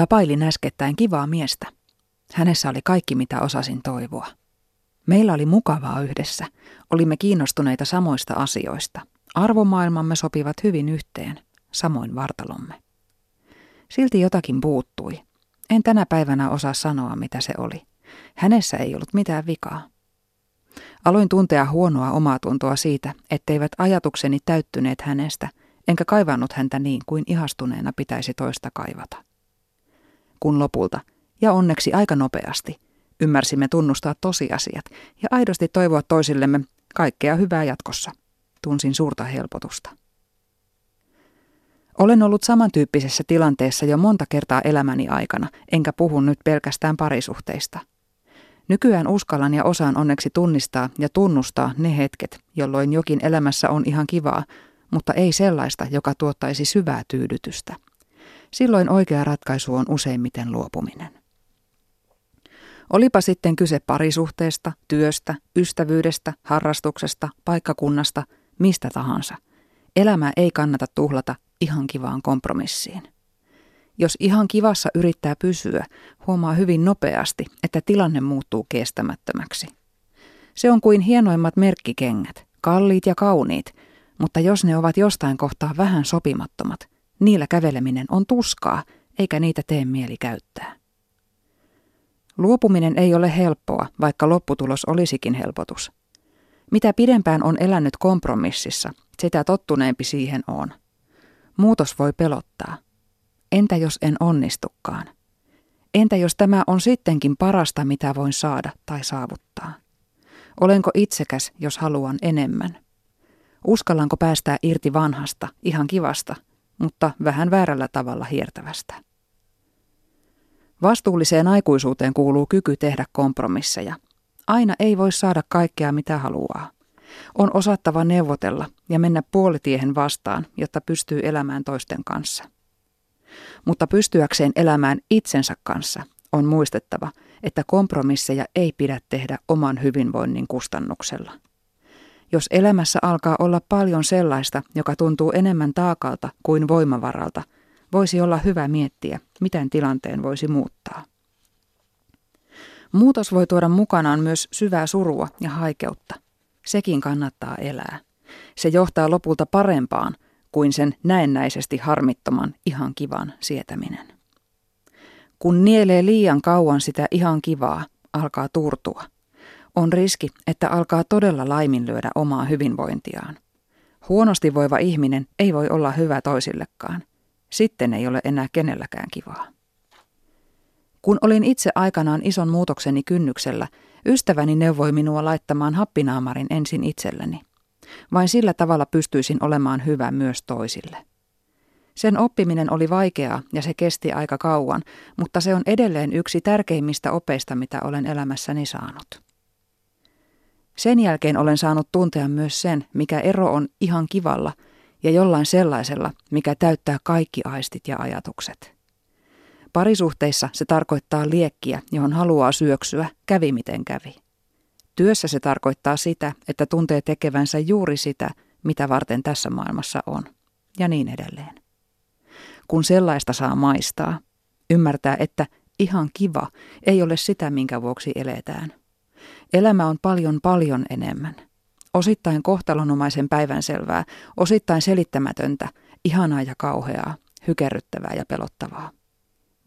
Tapailin äskettäin kivaa miestä. Hänessä oli kaikki, mitä osasin toivoa. Meillä oli mukavaa yhdessä. Olimme kiinnostuneita samoista asioista. Arvomaailmamme sopivat hyvin yhteen, samoin vartalomme. Silti jotakin puuttui. En tänä päivänä osaa sanoa, mitä se oli. Hänessä ei ollut mitään vikaa. Aloin tuntea huonoa omaa tuntoa siitä, etteivät ajatukseni täyttyneet hänestä, enkä kaivannut häntä niin kuin ihastuneena pitäisi toista kaivata. Kun lopulta, ja onneksi aika nopeasti, ymmärsimme tunnustaa tosiasiat ja aidosti toivoa toisillemme kaikkea hyvää jatkossa, tunsin suurta helpotusta. Olen ollut samantyyppisessä tilanteessa jo monta kertaa elämäni aikana, enkä puhu nyt pelkästään parisuhteista. Nykyään uskallan ja osaan onneksi tunnistaa ja tunnustaa ne hetket, jolloin jokin elämässä on ihan kivaa, mutta ei sellaista, joka tuottaisi syvää tyydytystä. Silloin oikea ratkaisu on useimmiten luopuminen. Olipa sitten kyse parisuhteesta, työstä, ystävyydestä, harrastuksesta, paikkakunnasta, mistä tahansa. Elämää ei kannata tuhlata ihan kivaan kompromissiin. Jos ihan kivassa yrittää pysyä, huomaa hyvin nopeasti, että tilanne muuttuu kestämättömäksi. Se on kuin hienoimmat merkkikengät, kalliit ja kauniit, mutta jos ne ovat jostain kohtaa vähän sopimattomat, niillä käveleminen on tuskaa, eikä niitä tee mieli käyttää. Luopuminen ei ole helppoa, vaikka lopputulos olisikin helpotus. Mitä pidempään on elänyt kompromississa, sitä tottuneempi siihen on. Muutos voi pelottaa. Entä jos en onnistukaan? Entä jos tämä on sittenkin parasta, mitä voin saada tai saavuttaa? Olenko itsekäs, jos haluan enemmän? Uskallanko päästää irti vanhasta, ihan kivasta, mutta vähän väärällä tavalla hiertävästä? Vastuulliseen aikuisuuteen kuuluu kyky tehdä kompromisseja. Aina ei voi saada kaikkea, mitä haluaa. On osattava neuvotella ja mennä puolitiehen vastaan, jotta pystyy elämään toisten kanssa. Mutta pystyäkseen elämään itsensä kanssa on muistettava, että kompromisseja ei pidä tehdä oman hyvinvoinnin kustannuksella. Jos elämässä alkaa olla paljon sellaista, joka tuntuu enemmän taakalta kuin voimavaralta, voisi olla hyvä miettiä, miten tilanteen voisi muuttaa. Muutos voi tuoda mukanaan myös syvää surua ja haikeutta – sekin kannattaa elää. Se johtaa lopulta parempaan kuin sen näennäisesti harmittoman ihan kivan sietäminen. Kun nielee liian kauan sitä ihan kivaa, alkaa turtua. On riski, että alkaa todella laiminlyödä omaa hyvinvointiaan. Huonosti voiva ihminen ei voi olla hyvä toisillekaan. Sitten ei ole enää kenelläkään kivaa. Kun olin itse aikanaan ison muutokseni kynnyksellä, Ystäväni neuvoi minua laittamaan happinaamarin ensin itselleni. Vain sillä tavalla pystyisin olemaan hyvä myös toisille. Sen oppiminen oli vaikeaa ja se kesti aika kauan, mutta se on edelleen yksi tärkeimmistä opeista, mitä olen elämässäni saanut. Sen jälkeen olen saanut tuntea myös sen, mikä ero on ihan kivalla ja jollain sellaisella, mikä täyttää kaikki aistit ja ajatukset. Parisuhteissa se tarkoittaa liekkiä, johon haluaa syöksyä, kävi miten kävi. Työssä se tarkoittaa sitä, että tuntee tekevänsä juuri sitä, mitä varten tässä maailmassa on. Ja niin edelleen. Kun sellaista saa maistaa, ymmärtää, että ihan kiva ei ole sitä, minkä vuoksi eletään. Elämä on paljon paljon enemmän. Osittain kohtalonomaisen päivän selvää, osittain selittämätöntä, ihanaa ja kauheaa, hykerryttävää ja pelottavaa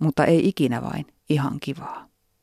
mutta ei ikinä vain ihan kivaa.